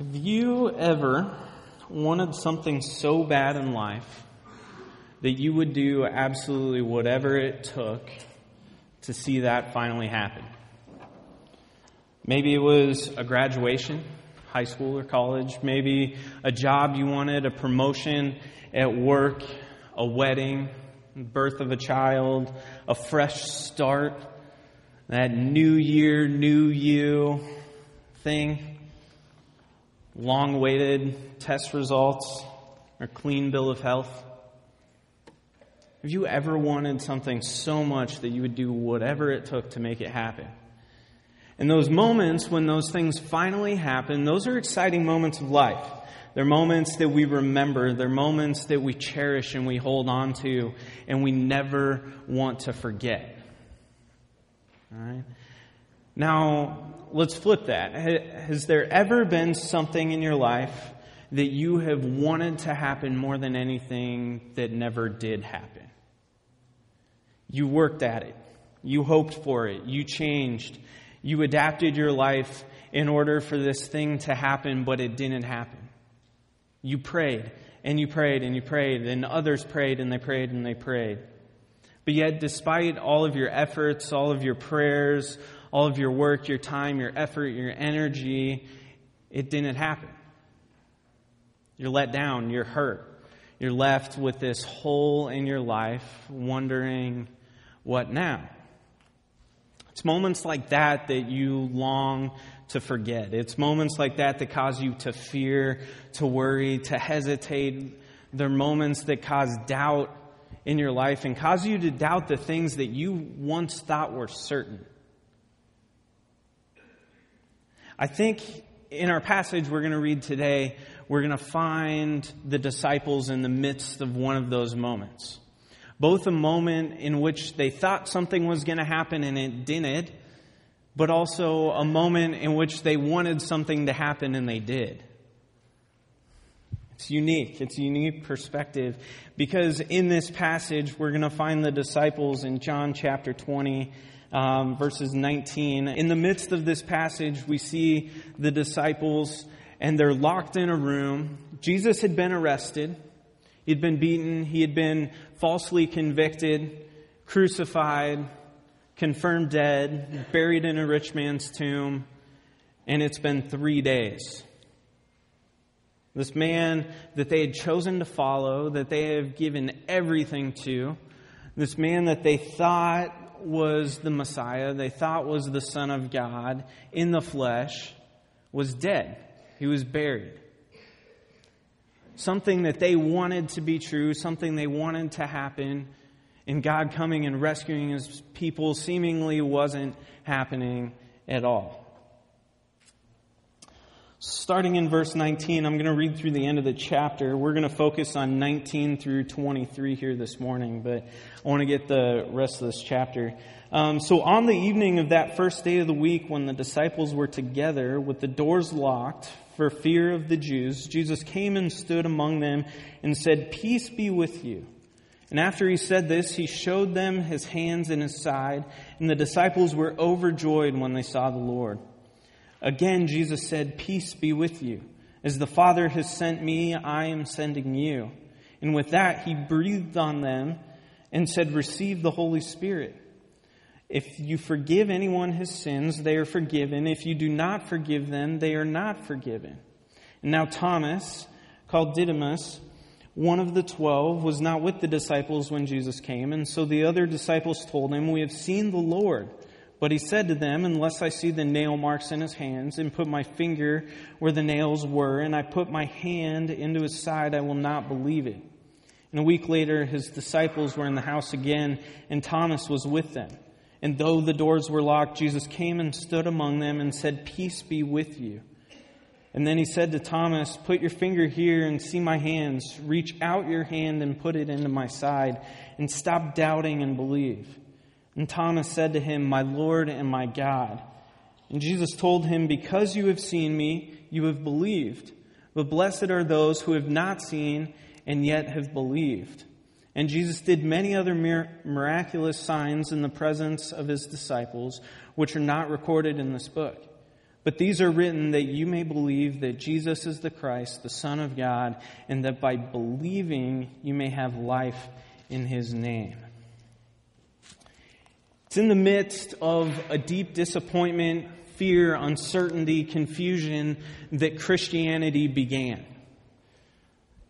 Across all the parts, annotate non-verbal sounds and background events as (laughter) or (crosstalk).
Have you ever wanted something so bad in life that you would do absolutely whatever it took to see that finally happen? Maybe it was a graduation, high school or college. Maybe a job you wanted, a promotion at work, a wedding, birth of a child, a fresh start, that new year, new you thing long awaited test results or clean bill of health? Have you ever wanted something so much that you would do whatever it took to make it happen? And those moments when those things finally happen, those are exciting moments of life. They're moments that we remember. They're moments that we cherish and we hold on to and we never want to forget. All right? Now, let's flip that. Has there ever been something in your life that you have wanted to happen more than anything that never did happen? You worked at it. You hoped for it. You changed. You adapted your life in order for this thing to happen, but it didn't happen. You prayed and you prayed and you prayed, and others prayed and they prayed and they prayed. But yet, despite all of your efforts, all of your prayers, all of your work, your time, your effort, your energy, it didn't happen. You're let down, you're hurt. You're left with this hole in your life, wondering, what now? It's moments like that that you long to forget. It's moments like that that cause you to fear, to worry, to hesitate. They're moments that cause doubt in your life and cause you to doubt the things that you once thought were certain. I think in our passage we're going to read today, we're going to find the disciples in the midst of one of those moments. Both a moment in which they thought something was going to happen and it didn't, but also a moment in which they wanted something to happen and they did. It's unique. It's a unique perspective because in this passage, we're going to find the disciples in John chapter 20 um, verses 19. In the midst of this passage, we see the disciples and they're locked in a room. Jesus had been arrested. He'd been beaten. He had been falsely convicted, crucified, confirmed dead, buried in a rich man's tomb, and it's been three days. This man that they had chosen to follow, that they have given everything to, this man that they thought was the Messiah, they thought was the Son of God in the flesh, was dead. He was buried. Something that they wanted to be true, something they wanted to happen, and God coming and rescuing his people seemingly wasn't happening at all. Starting in verse 19, I'm going to read through the end of the chapter. We're going to focus on 19 through 23 here this morning, but I want to get the rest of this chapter. Um, so, on the evening of that first day of the week, when the disciples were together with the doors locked for fear of the Jews, Jesus came and stood among them and said, Peace be with you. And after he said this, he showed them his hands and his side, and the disciples were overjoyed when they saw the Lord. Again, Jesus said, Peace be with you. As the Father has sent me, I am sending you. And with that, he breathed on them and said, Receive the Holy Spirit. If you forgive anyone his sins, they are forgiven. If you do not forgive them, they are not forgiven. And now Thomas, called Didymus, one of the twelve, was not with the disciples when Jesus came. And so the other disciples told him, We have seen the Lord. But he said to them, Unless I see the nail marks in his hands, and put my finger where the nails were, and I put my hand into his side, I will not believe it. And a week later, his disciples were in the house again, and Thomas was with them. And though the doors were locked, Jesus came and stood among them and said, Peace be with you. And then he said to Thomas, Put your finger here and see my hands. Reach out your hand and put it into my side, and stop doubting and believe. And Thomas said to him, My Lord and my God. And Jesus told him, Because you have seen me, you have believed. But blessed are those who have not seen and yet have believed. And Jesus did many other miraculous signs in the presence of his disciples, which are not recorded in this book. But these are written that you may believe that Jesus is the Christ, the Son of God, and that by believing you may have life in his name. It's in the midst of a deep disappointment, fear, uncertainty, confusion that Christianity began.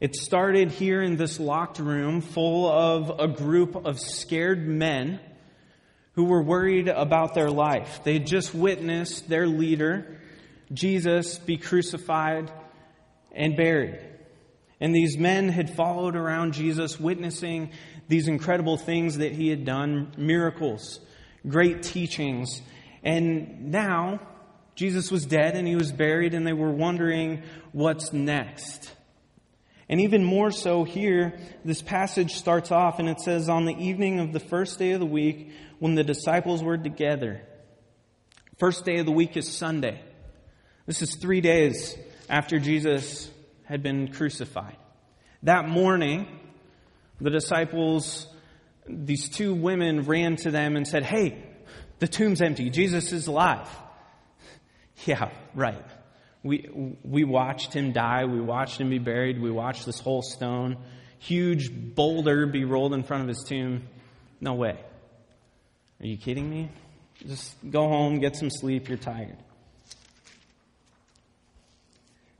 It started here in this locked room full of a group of scared men who were worried about their life. They had just witnessed their leader, Jesus, be crucified and buried. And these men had followed around Jesus, witnessing these incredible things that he had done miracles, great teachings. And now, Jesus was dead and he was buried, and they were wondering what's next. And even more so here, this passage starts off and it says, On the evening of the first day of the week, when the disciples were together. First day of the week is Sunday. This is three days after Jesus had been crucified. That morning, the disciples, these two women ran to them and said, Hey, the tomb's empty. Jesus is alive. (laughs) Yeah, right. We, we watched him die. We watched him be buried. We watched this whole stone, huge boulder be rolled in front of his tomb. No way. Are you kidding me? Just go home, get some sleep, you're tired.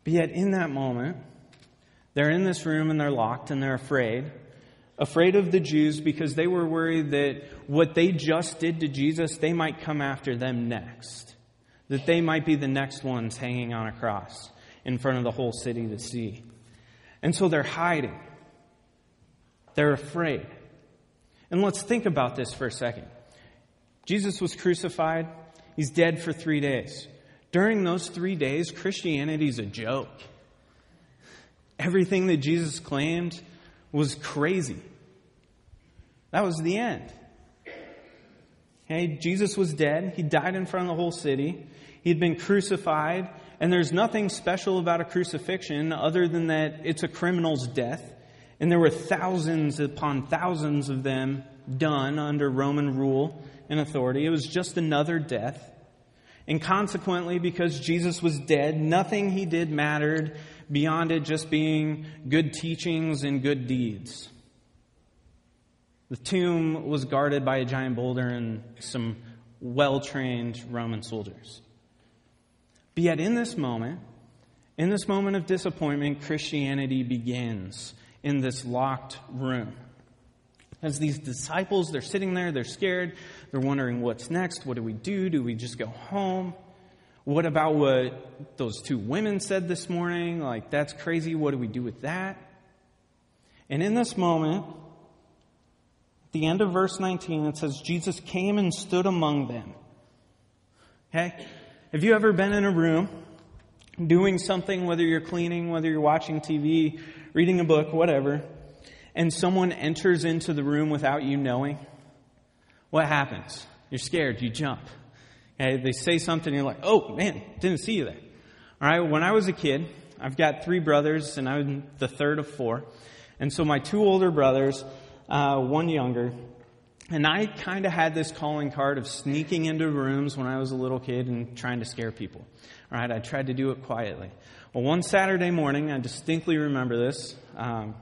But yet, in that moment, they're in this room and they're locked and they're afraid. Afraid of the Jews because they were worried that what they just did to Jesus, they might come after them next. That they might be the next ones hanging on a cross in front of the whole city to see. And so they're hiding. They're afraid. And let's think about this for a second. Jesus was crucified. He's dead for three days. During those three days, Christianity is a joke. Everything that Jesus claimed was crazy. That was the end. Okay, Jesus was dead. He died in front of the whole city. He'd been crucified, and there's nothing special about a crucifixion other than that it's a criminal's death. And there were thousands upon thousands of them done under Roman rule and authority. It was just another death. And consequently, because Jesus was dead, nothing he did mattered beyond it just being good teachings and good deeds. The tomb was guarded by a giant boulder and some well trained Roman soldiers. But yet, in this moment, in this moment of disappointment, Christianity begins in this locked room. As these disciples, they're sitting there, they're scared, they're wondering what's next. What do we do? Do we just go home? What about what those two women said this morning? Like, that's crazy. What do we do with that? And in this moment, the end of verse 19, it says, Jesus came and stood among them. Okay? Have you ever been in a room doing something, whether you're cleaning, whether you're watching TV, reading a book, whatever, and someone enters into the room without you knowing? what happens? You're scared, you jump. Okay, they say something, you're like, oh man, didn't see you there. All right, when I was a kid, I've got three brothers, and I'm the third of four. And so my two older brothers, uh, one younger, and I kind of had this calling card of sneaking into rooms when I was a little kid and trying to scare people. All right, I tried to do it quietly. Well, one Saturday morning, I distinctly remember this. Um,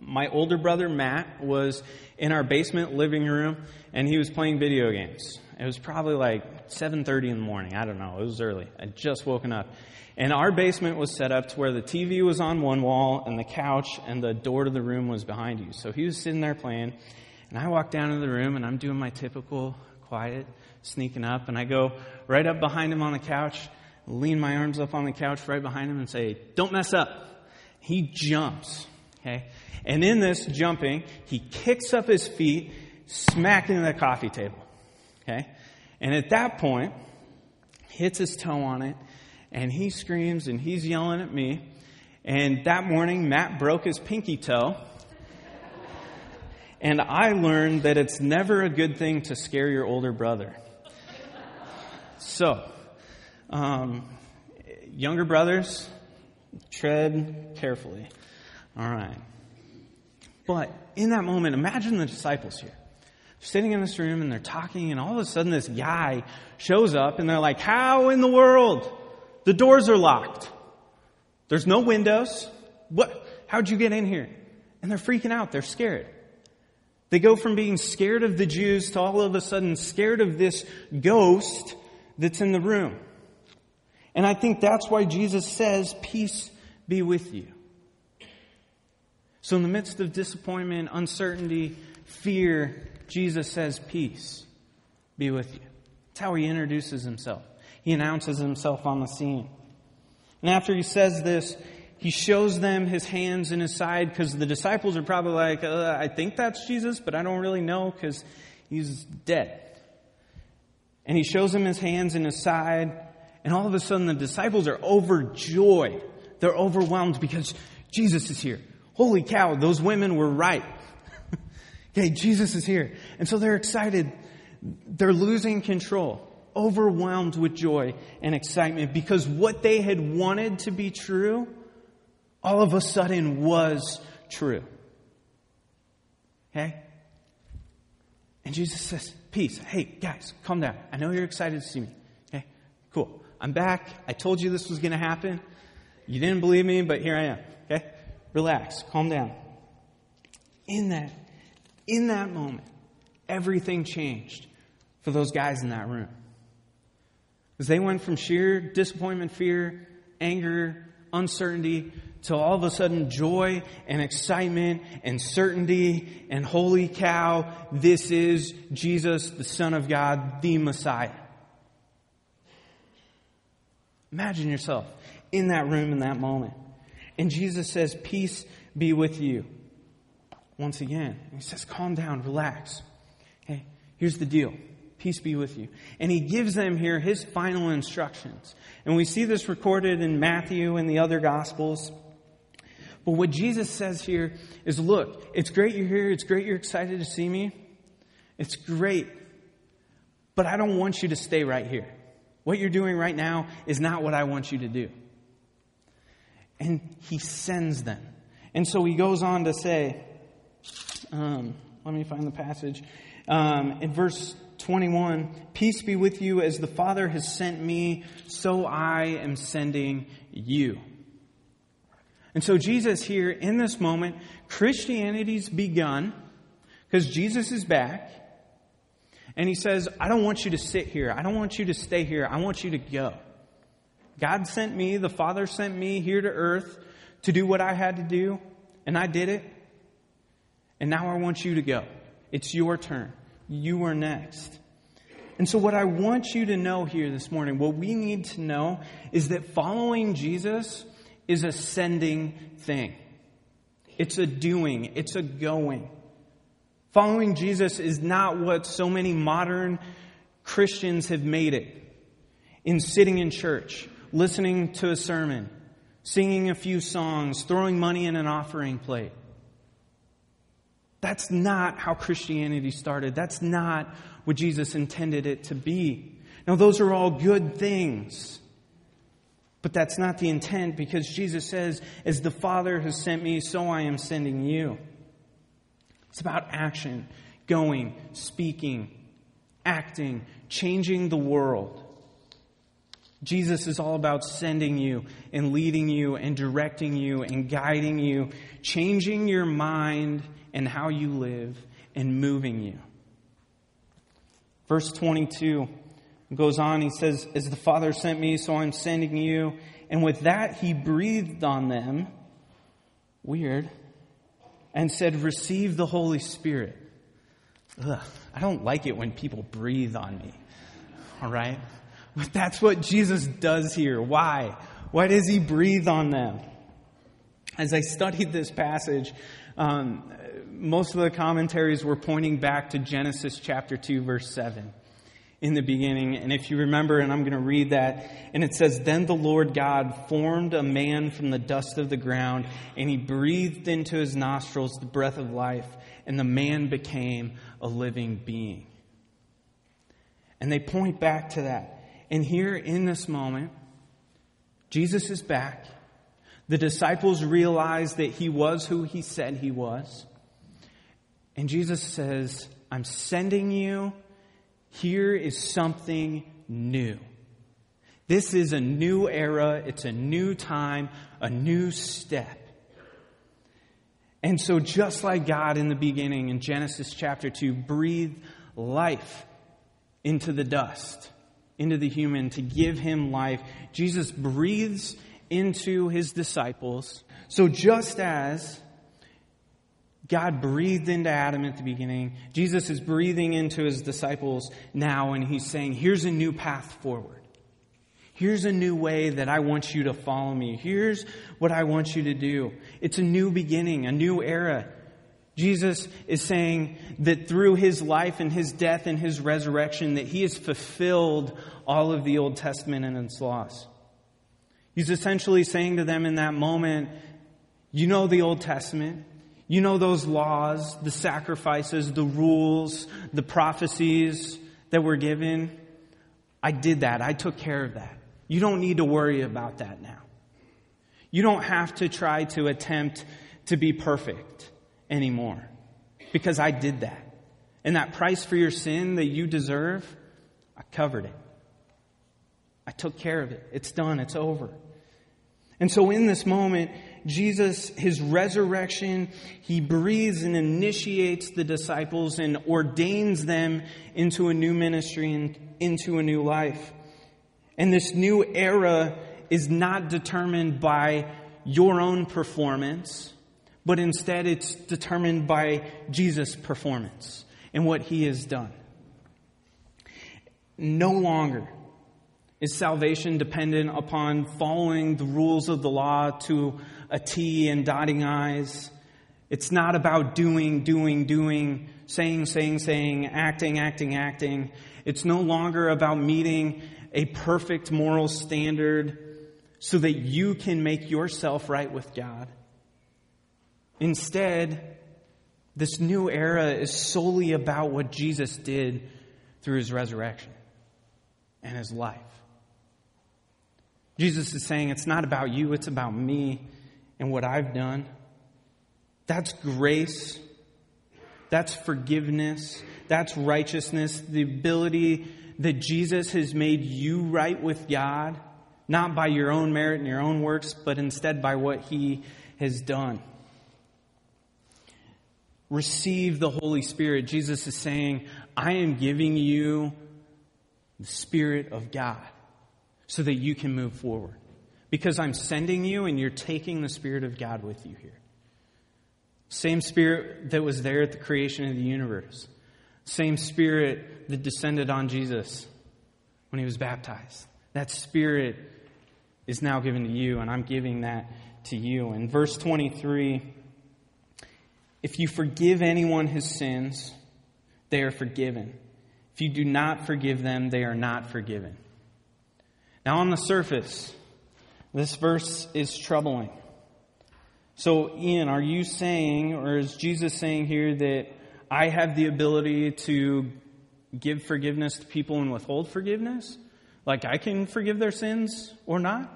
my older brother Matt was in our basement living room and he was playing video games. It was probably like 7:30 in the morning. I don't know. It was early. I'd just woken up. And our basement was set up to where the TV was on one wall and the couch and the door to the room was behind you. So he was sitting there playing and I walk down into the room and I'm doing my typical quiet sneaking up and I go right up behind him on the couch, lean my arms up on the couch right behind him and say, "Don't mess up." He jumps. Okay? And in this jumping, he kicks up his feet, smacking the coffee table. Okay? And at that point, hits his toe on it, and he screams and he's yelling at me. And that morning, Matt broke his pinky toe. And I learned that it's never a good thing to scare your older brother. So, um, younger brothers, tread carefully. All right. But in that moment, imagine the disciples here. sitting in this room and they're talking, and all of a sudden this guy shows up and they're like, How in the world? The doors are locked. There's no windows. What? How'd you get in here? And they're freaking out. They're scared. They go from being scared of the Jews to all of a sudden scared of this ghost that's in the room. And I think that's why Jesus says, Peace be with you. So, in the midst of disappointment, uncertainty, fear, Jesus says, Peace be with you. That's how he introduces himself. He announces himself on the scene. And after he says this, he shows them his hands and his side because the disciples are probably like, uh, I think that's Jesus, but I don't really know because he's dead. And he shows them his hands and his side, and all of a sudden the disciples are overjoyed. They're overwhelmed because Jesus is here. Holy cow, those women were right. (laughs) okay, Jesus is here. And so they're excited. They're losing control, overwhelmed with joy and excitement because what they had wanted to be true all of a sudden was true. Okay? And Jesus says, Peace. Hey, guys, calm down. I know you're excited to see me. Okay? Cool. I'm back. I told you this was going to happen. You didn't believe me, but here I am. Okay? Relax. Calm down. In that, in that moment, everything changed for those guys in that room. Because they went from sheer disappointment, fear, anger, uncertainty to all of a sudden joy and excitement and certainty and holy cow, this is Jesus, the Son of God, the Messiah. Imagine yourself in that room in that moment. And Jesus says, Peace be with you. Once again, he says, Calm down, relax. Okay, here's the deal. Peace be with you. And he gives them here his final instructions. And we see this recorded in Matthew and the other Gospels. But what Jesus says here is look, it's great you're here. It's great you're excited to see me. It's great. But I don't want you to stay right here. What you're doing right now is not what I want you to do. And he sends them. And so he goes on to say, um, let me find the passage. Um, in verse 21, peace be with you as the Father has sent me, so I am sending you. And so Jesus here in this moment, Christianity's begun because Jesus is back. And he says, I don't want you to sit here. I don't want you to stay here. I want you to go. God sent me, the Father sent me here to earth to do what I had to do, and I did it. And now I want you to go. It's your turn. You are next. And so, what I want you to know here this morning, what we need to know is that following Jesus is a sending thing. It's a doing. It's a going. Following Jesus is not what so many modern Christians have made it. In sitting in church, listening to a sermon, singing a few songs, throwing money in an offering plate. That's not how Christianity started. That's not what Jesus intended it to be. Now, those are all good things. But that's not the intent because Jesus says, As the Father has sent me, so I am sending you. It's about action, going, speaking, acting, changing the world. Jesus is all about sending you and leading you and directing you and guiding you, changing your mind and how you live and moving you. Verse 22 goes on, he says, As the Father sent me, so I'm sending you. And with that, he breathed on them. Weird. And said, Receive the Holy Spirit. Ugh, I don't like it when people breathe on me. All right? But that's what Jesus does here. Why? Why does he breathe on them? As I studied this passage, um, most of the commentaries were pointing back to Genesis chapter 2, verse 7 in the beginning. And if you remember, and I'm going to read that, and it says, Then the Lord God formed a man from the dust of the ground, and he breathed into his nostrils the breath of life, and the man became a living being. And they point back to that. And here in this moment, Jesus is back. The disciples realize that he was who he said he was. And Jesus says, I'm sending you. Here is something new. This is a new era. It's a new time, a new step. And so, just like God in the beginning in Genesis chapter 2 breathed life into the dust, into the human to give him life, Jesus breathes into his disciples. So, just as God breathed into Adam at the beginning, Jesus is breathing into his disciples now, and he's saying, Here's a new path forward. Here's a new way that I want you to follow me. Here's what I want you to do. It's a new beginning, a new era. Jesus is saying that through his life and his death and his resurrection that he has fulfilled all of the Old Testament and its laws. He's essentially saying to them in that moment, you know the Old Testament. You know those laws, the sacrifices, the rules, the prophecies that were given. I did that. I took care of that. You don't need to worry about that now. You don't have to try to attempt to be perfect anymore because I did that. And that price for your sin that you deserve, I covered it. I took care of it. It's done. It's over. And so in this moment, Jesus, his resurrection, he breathes and initiates the disciples and ordains them into a new ministry and into a new life. And this new era is not determined by your own performance, but instead it's determined by Jesus' performance and what he has done. No longer is salvation dependent upon following the rules of the law to a T and dotting I's. It's not about doing, doing, doing, saying, saying, saying, acting, acting, acting. It's no longer about meeting a perfect moral standard so that you can make yourself right with God. Instead, this new era is solely about what Jesus did through his resurrection and his life. Jesus is saying it's not about you, it's about me and what I've done. That's grace. That's forgiveness. That's righteousness. The ability that Jesus has made you right with God, not by your own merit and your own works, but instead by what He has done. Receive the Holy Spirit. Jesus is saying, I am giving you the Spirit of God so that you can move forward. Because I'm sending you and you're taking the Spirit of God with you here. Same Spirit that was there at the creation of the universe. Same Spirit that descended on Jesus when he was baptized. That Spirit is now given to you, and I'm giving that to you. In verse 23, if you forgive anyone his sins, they are forgiven. If you do not forgive them, they are not forgiven. Now, on the surface, this verse is troubling. So, Ian, are you saying, or is Jesus saying here that I have the ability to give forgiveness to people and withhold forgiveness? Like I can forgive their sins or not?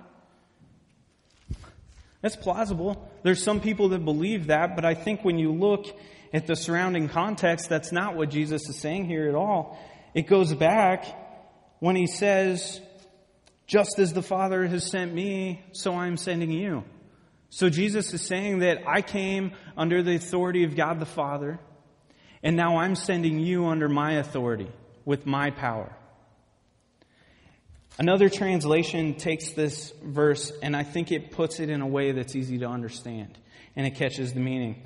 That's plausible. There's some people that believe that, but I think when you look at the surrounding context, that's not what Jesus is saying here at all. It goes back when he says, just as the Father has sent me, so I'm sending you. So Jesus is saying that I came under the authority of God the Father. And now I'm sending you under my authority with my power. Another translation takes this verse and I think it puts it in a way that's easy to understand and it catches the meaning.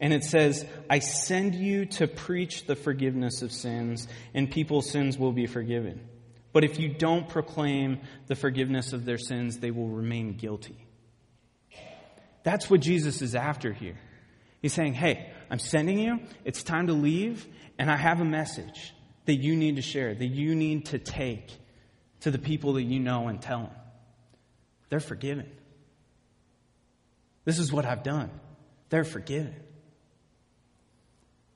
And it says, I send you to preach the forgiveness of sins and people's sins will be forgiven. But if you don't proclaim the forgiveness of their sins, they will remain guilty. That's what Jesus is after here. He's saying, Hey, I'm sending you. It's time to leave. And I have a message that you need to share, that you need to take to the people that you know and tell them. They're forgiven. This is what I've done. They're forgiven.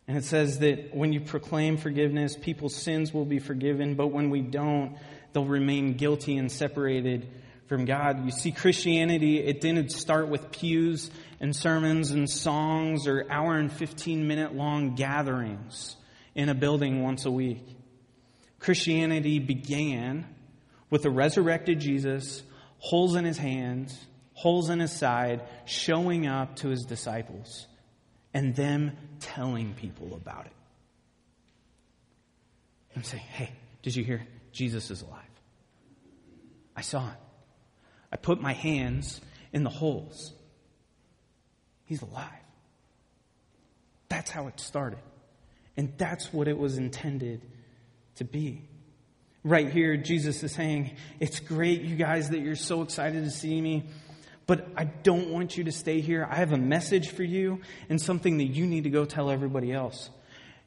And it says that when you proclaim forgiveness, people's sins will be forgiven, but when we don't, they'll remain guilty and separated from God. You see, Christianity, it didn't start with pews and sermons and songs or hour and 15 minute long gatherings. in a building once a week. Christianity began with a resurrected Jesus, holes in his hands, holes in his side, showing up to his disciples, and them telling people about it. And saying, hey, did you hear? Jesus is alive. I saw him. I put my hands in the holes. He's alive. That's how it started. And that's what it was intended to be. Right here, Jesus is saying, It's great, you guys, that you're so excited to see me, but I don't want you to stay here. I have a message for you and something that you need to go tell everybody else.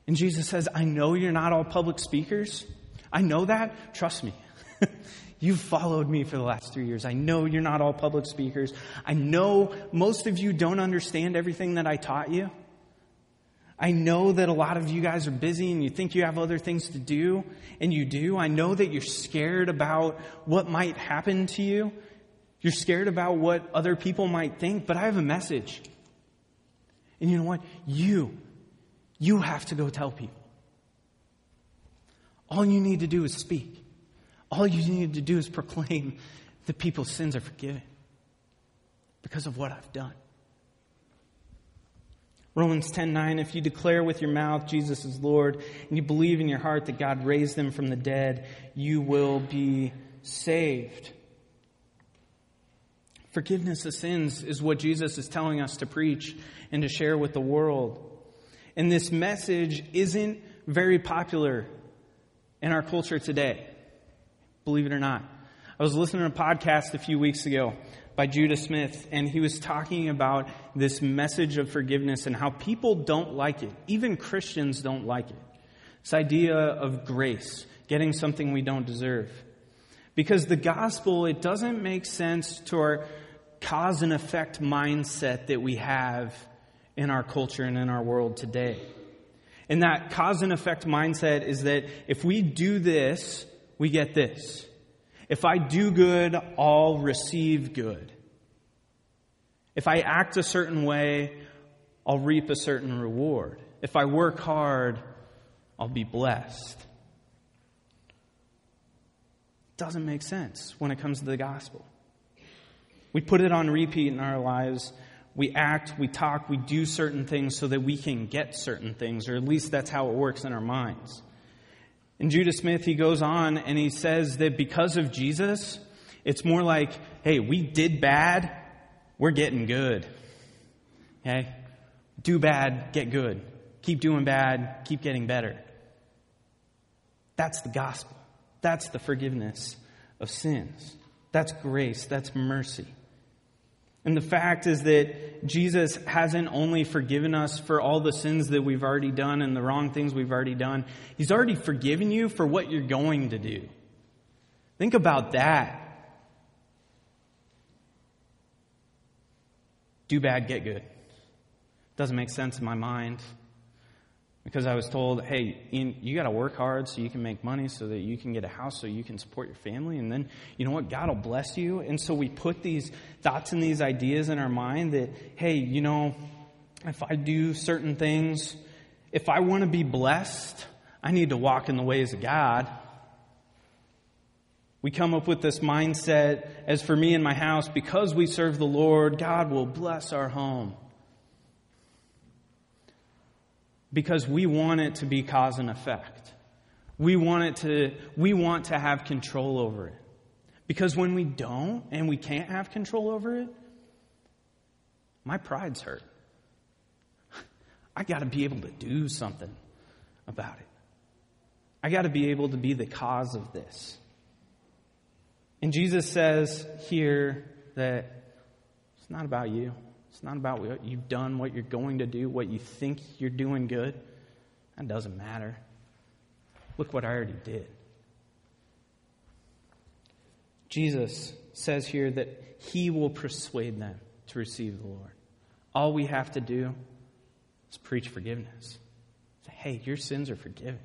And Jesus says, I know you're not all public speakers. I know that. Trust me. (laughs) You've followed me for the last three years. I know you're not all public speakers. I know most of you don't understand everything that I taught you. I know that a lot of you guys are busy and you think you have other things to do, and you do. I know that you're scared about what might happen to you. You're scared about what other people might think, but I have a message. And you know what? You, you have to go tell people. All you need to do is speak. All you need to do is proclaim that people's sins are forgiven because of what I've done. Romans 10:9 if you declare with your mouth Jesus is Lord and you believe in your heart that God raised him from the dead you will be saved. Forgiveness of sins is what Jesus is telling us to preach and to share with the world. And this message isn't very popular in our culture today. Believe it or not. I was listening to a podcast a few weeks ago by Judah Smith, and he was talking about this message of forgiveness and how people don't like it. Even Christians don't like it. This idea of grace, getting something we don't deserve. Because the gospel, it doesn't make sense to our cause and effect mindset that we have in our culture and in our world today. And that cause and effect mindset is that if we do this, we get this. If I do good, I'll receive good. If I act a certain way, I'll reap a certain reward. If I work hard, I'll be blessed. Doesn't make sense when it comes to the gospel. We put it on repeat in our lives. We act, we talk, we do certain things so that we can get certain things, or at least that's how it works in our minds. And Judah Smith, he goes on and he says that because of Jesus, it's more like, hey, we did bad, we're getting good. Okay? Do bad, get good. Keep doing bad, keep getting better. That's the gospel. That's the forgiveness of sins. That's grace. That's mercy. And the fact is that Jesus hasn't only forgiven us for all the sins that we've already done and the wrong things we've already done, He's already forgiven you for what you're going to do. Think about that. Do bad, get good. Doesn't make sense in my mind because I was told, hey, Ian, you got to work hard so you can make money so that you can get a house so you can support your family. And then, you know what? God will bless you. And so we put these thoughts and these ideas in our mind that, hey, you know, if I do certain things, if I want to be blessed, I need to walk in the ways of God. We come up with this mindset as for me and my house, because we serve the Lord, God will bless our home because we want it to be cause and effect. We want it to, we want to have control over it. Because when we don't and we can't have control over it, my pride's hurt. (laughs) I got to be able to do something about it. I got to be able to be the cause of this. And Jesus says here that it's not about you. It's not about what you've done, what you're going to do, what you think you're doing good. That doesn't matter. Look what I already did. Jesus says here that he will persuade them to receive the Lord. All we have to do is preach forgiveness. Say, hey, your sins are forgiven.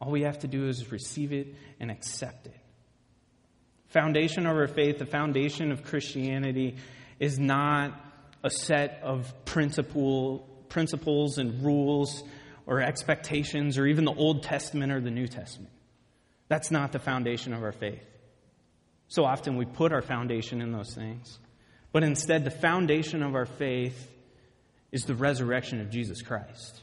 All we have to do is receive it and accept it. Foundation of our faith, the foundation of Christianity is not a set of principle, principles and rules or expectations or even the Old Testament or the New Testament. That's not the foundation of our faith. So often we put our foundation in those things. But instead, the foundation of our faith is the resurrection of Jesus Christ.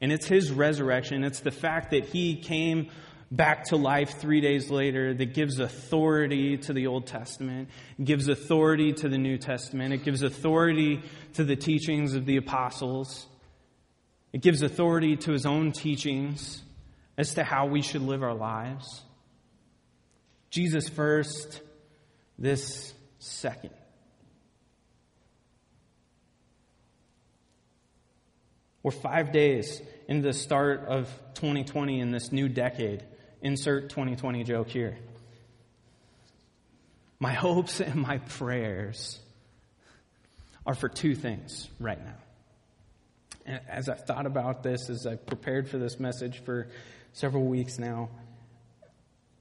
And it's his resurrection, it's the fact that he came back to life three days later that gives authority to the Old Testament, gives authority to the New Testament, it gives authority to the teachings of the apostles, it gives authority to his own teachings as to how we should live our lives. Jesus first, this second. We're five days into the start of 2020 in this new decade. Insert 2020 joke here. My (laughs) hopes and my prayers are for two things right now. As I've thought about this, as I've prepared for this message for several weeks now,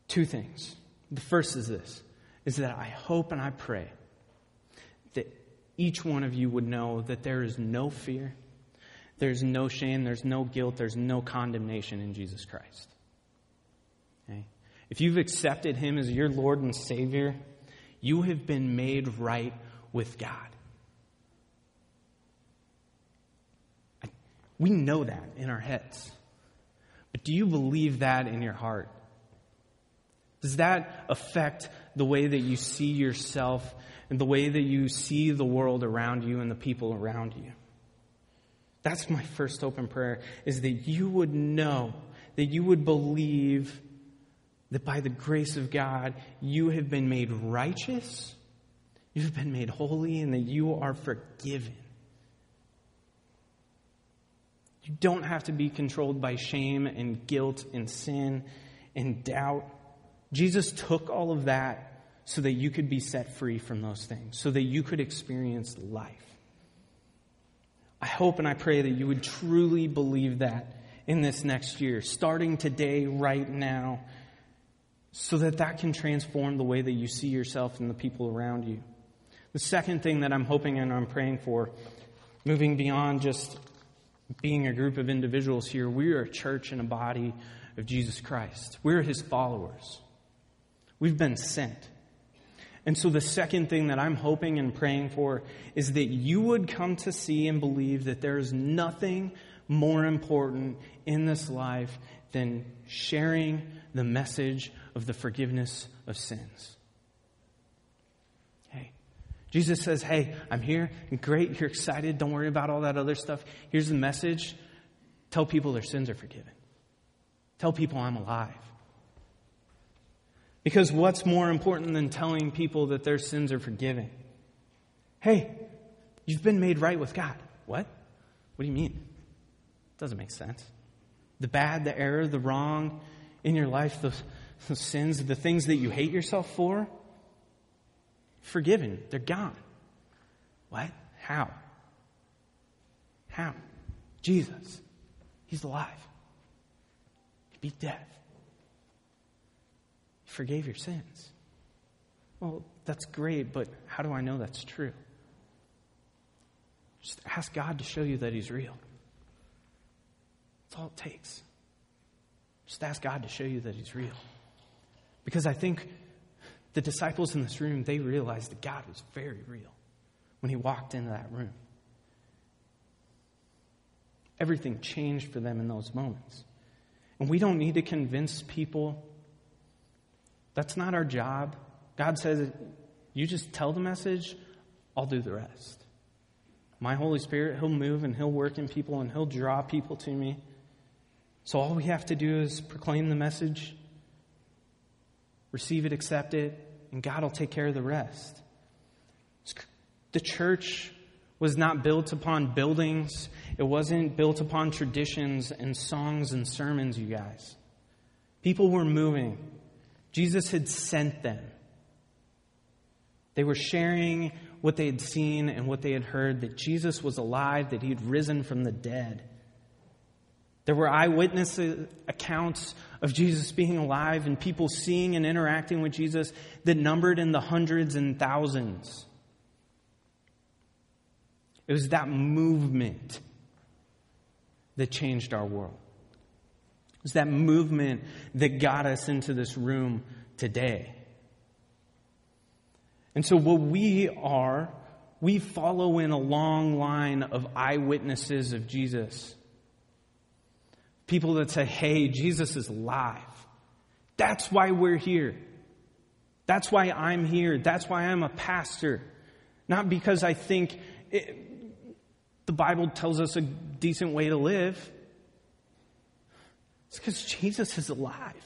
two things. The first is this is that I hope and I pray that each one of you would know that there is no fear, there's no shame, there's no guilt, there's no condemnation in Jesus Christ. If you've accepted Him as your Lord and Savior, you have been made right with God. We know that in our heads. But do you believe that in your heart? Does that affect the way that you see yourself and the way that you see the world around you and the people around you? That's my first open prayer is that you would know, that you would believe that by the grace of God, you have been made righteous, you've been made holy, and that you are forgiven. You don't have to be controlled by shame and guilt and sin and doubt. Jesus took all of that so that you could be set free from those things, so that you could experience life. I hope and I pray that you would truly believe that in this next year, starting today, right now, so that that can transform the way that you see yourself and the people around you. The second thing that I'm hoping and I'm praying for, moving beyond just being a group of individuals here, we are a church and a body of Jesus Christ. We're his followers. We've been sent. And so the second thing that I'm hoping and praying for is that you would come to see and believe that there is nothing more important in this life than sharing the message of the forgiveness of sins. Hey, Jesus says, Hey, I'm here. Great. You're excited. Don't worry about all that other stuff. Here's the message tell people their sins are forgiven. Tell people I'm alive. Because what's more important than telling people that their sins are forgiven? Hey, you've been made right with God. What? What do you mean? It Doesn't make sense. The bad, the error, the wrong in your life, the, sins, the things that you hate yourself for, forgiven. They're gone. What? How? How? Jesus. He's alive. He beat death. He forgave your sins. Well, that's great, but how do I know that's true? Just ask God to show you that He's real. That's all it takes. Just ask God to show you that He's real. Because I think the disciples in this room, they realized that God was very real when he walked into that room. Everything changed for them in those moments. And we don't need to convince people. That's not our job. God says, you just tell the message, I'll do the rest. My Holy Spirit, He'll move and He'll work in people and He'll draw people to me. So all we have to do is proclaim the message receive it, accept it, and God will take care of the rest. The church was not built upon buildings, it wasn't built upon traditions and songs and sermons, you guys. People were moving. Jesus had sent them. They were sharing what they had seen and what they had heard that Jesus was alive, that he had risen from the dead. There were eyewitness accounts of Jesus being alive and people seeing and interacting with Jesus that numbered in the hundreds and thousands. It was that movement that changed our world. It was that movement that got us into this room today. And so, what we are, we follow in a long line of eyewitnesses of Jesus. People that say, hey, Jesus is alive. That's why we're here. That's why I'm here. That's why I'm a pastor. Not because I think it, the Bible tells us a decent way to live. It's because Jesus is alive.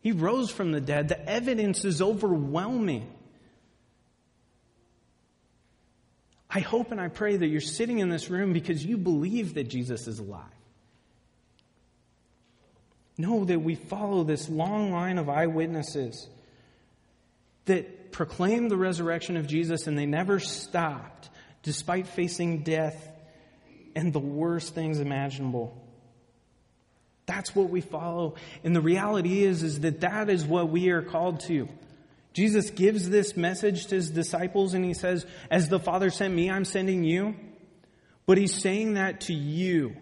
He rose from the dead. The evidence is overwhelming. I hope and I pray that you're sitting in this room because you believe that Jesus is alive. Know that we follow this long line of eyewitnesses that proclaimed the resurrection of Jesus and they never stopped despite facing death and the worst things imaginable. That's what we follow. And the reality is, is that that is what we are called to. Jesus gives this message to his disciples and he says, As the Father sent me, I'm sending you. But he's saying that to you.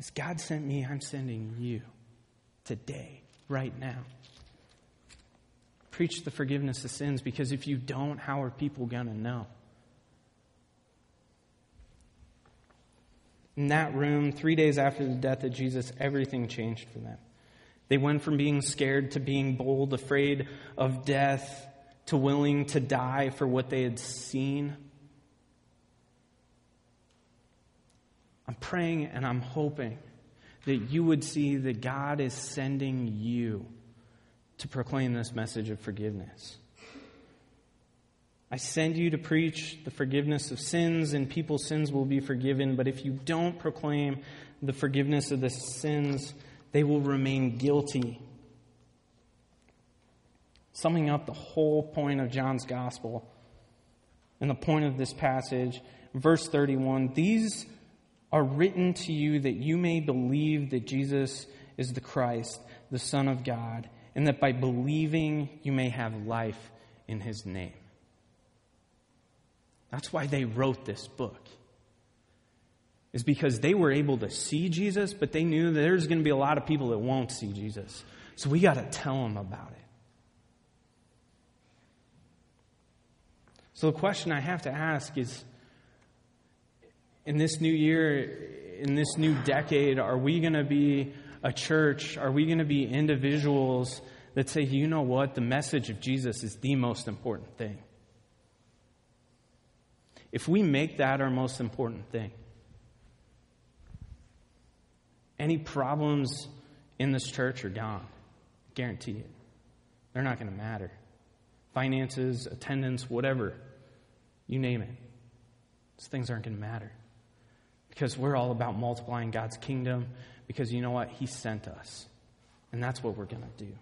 As God sent me, I'm sending you today, right now. Preach the forgiveness of sins because if you don't, how are people going to know? In that room, three days after the death of Jesus, everything changed for them. They went from being scared to being bold, afraid of death, to willing to die for what they had seen. I'm praying and I'm hoping that you would see that God is sending you to proclaim this message of forgiveness. I send you to preach the forgiveness of sins, and people's sins will be forgiven. But if you don't proclaim the forgiveness of the sins, they will remain guilty. Summing up the whole point of John's gospel and the point of this passage, verse 31 These are written to you that you may believe that Jesus is the Christ, the Son of God, and that by believing you may have life in his name. That's why they wrote this book. Is because they were able to see Jesus, but they knew there's going to be a lot of people that won't see Jesus. So we got to tell them about it. So the question I have to ask is in this new year, in this new decade, are we going to be a church? Are we going to be individuals that say, you know what, the message of Jesus is the most important thing? If we make that our most important thing, any problems in this church are gone. Guarantee it. They're not going to matter. Finances, attendance, whatever, you name it. These things aren't going to matter because we're all about multiplying God's kingdom because you know what? He sent us. And that's what we're going to do.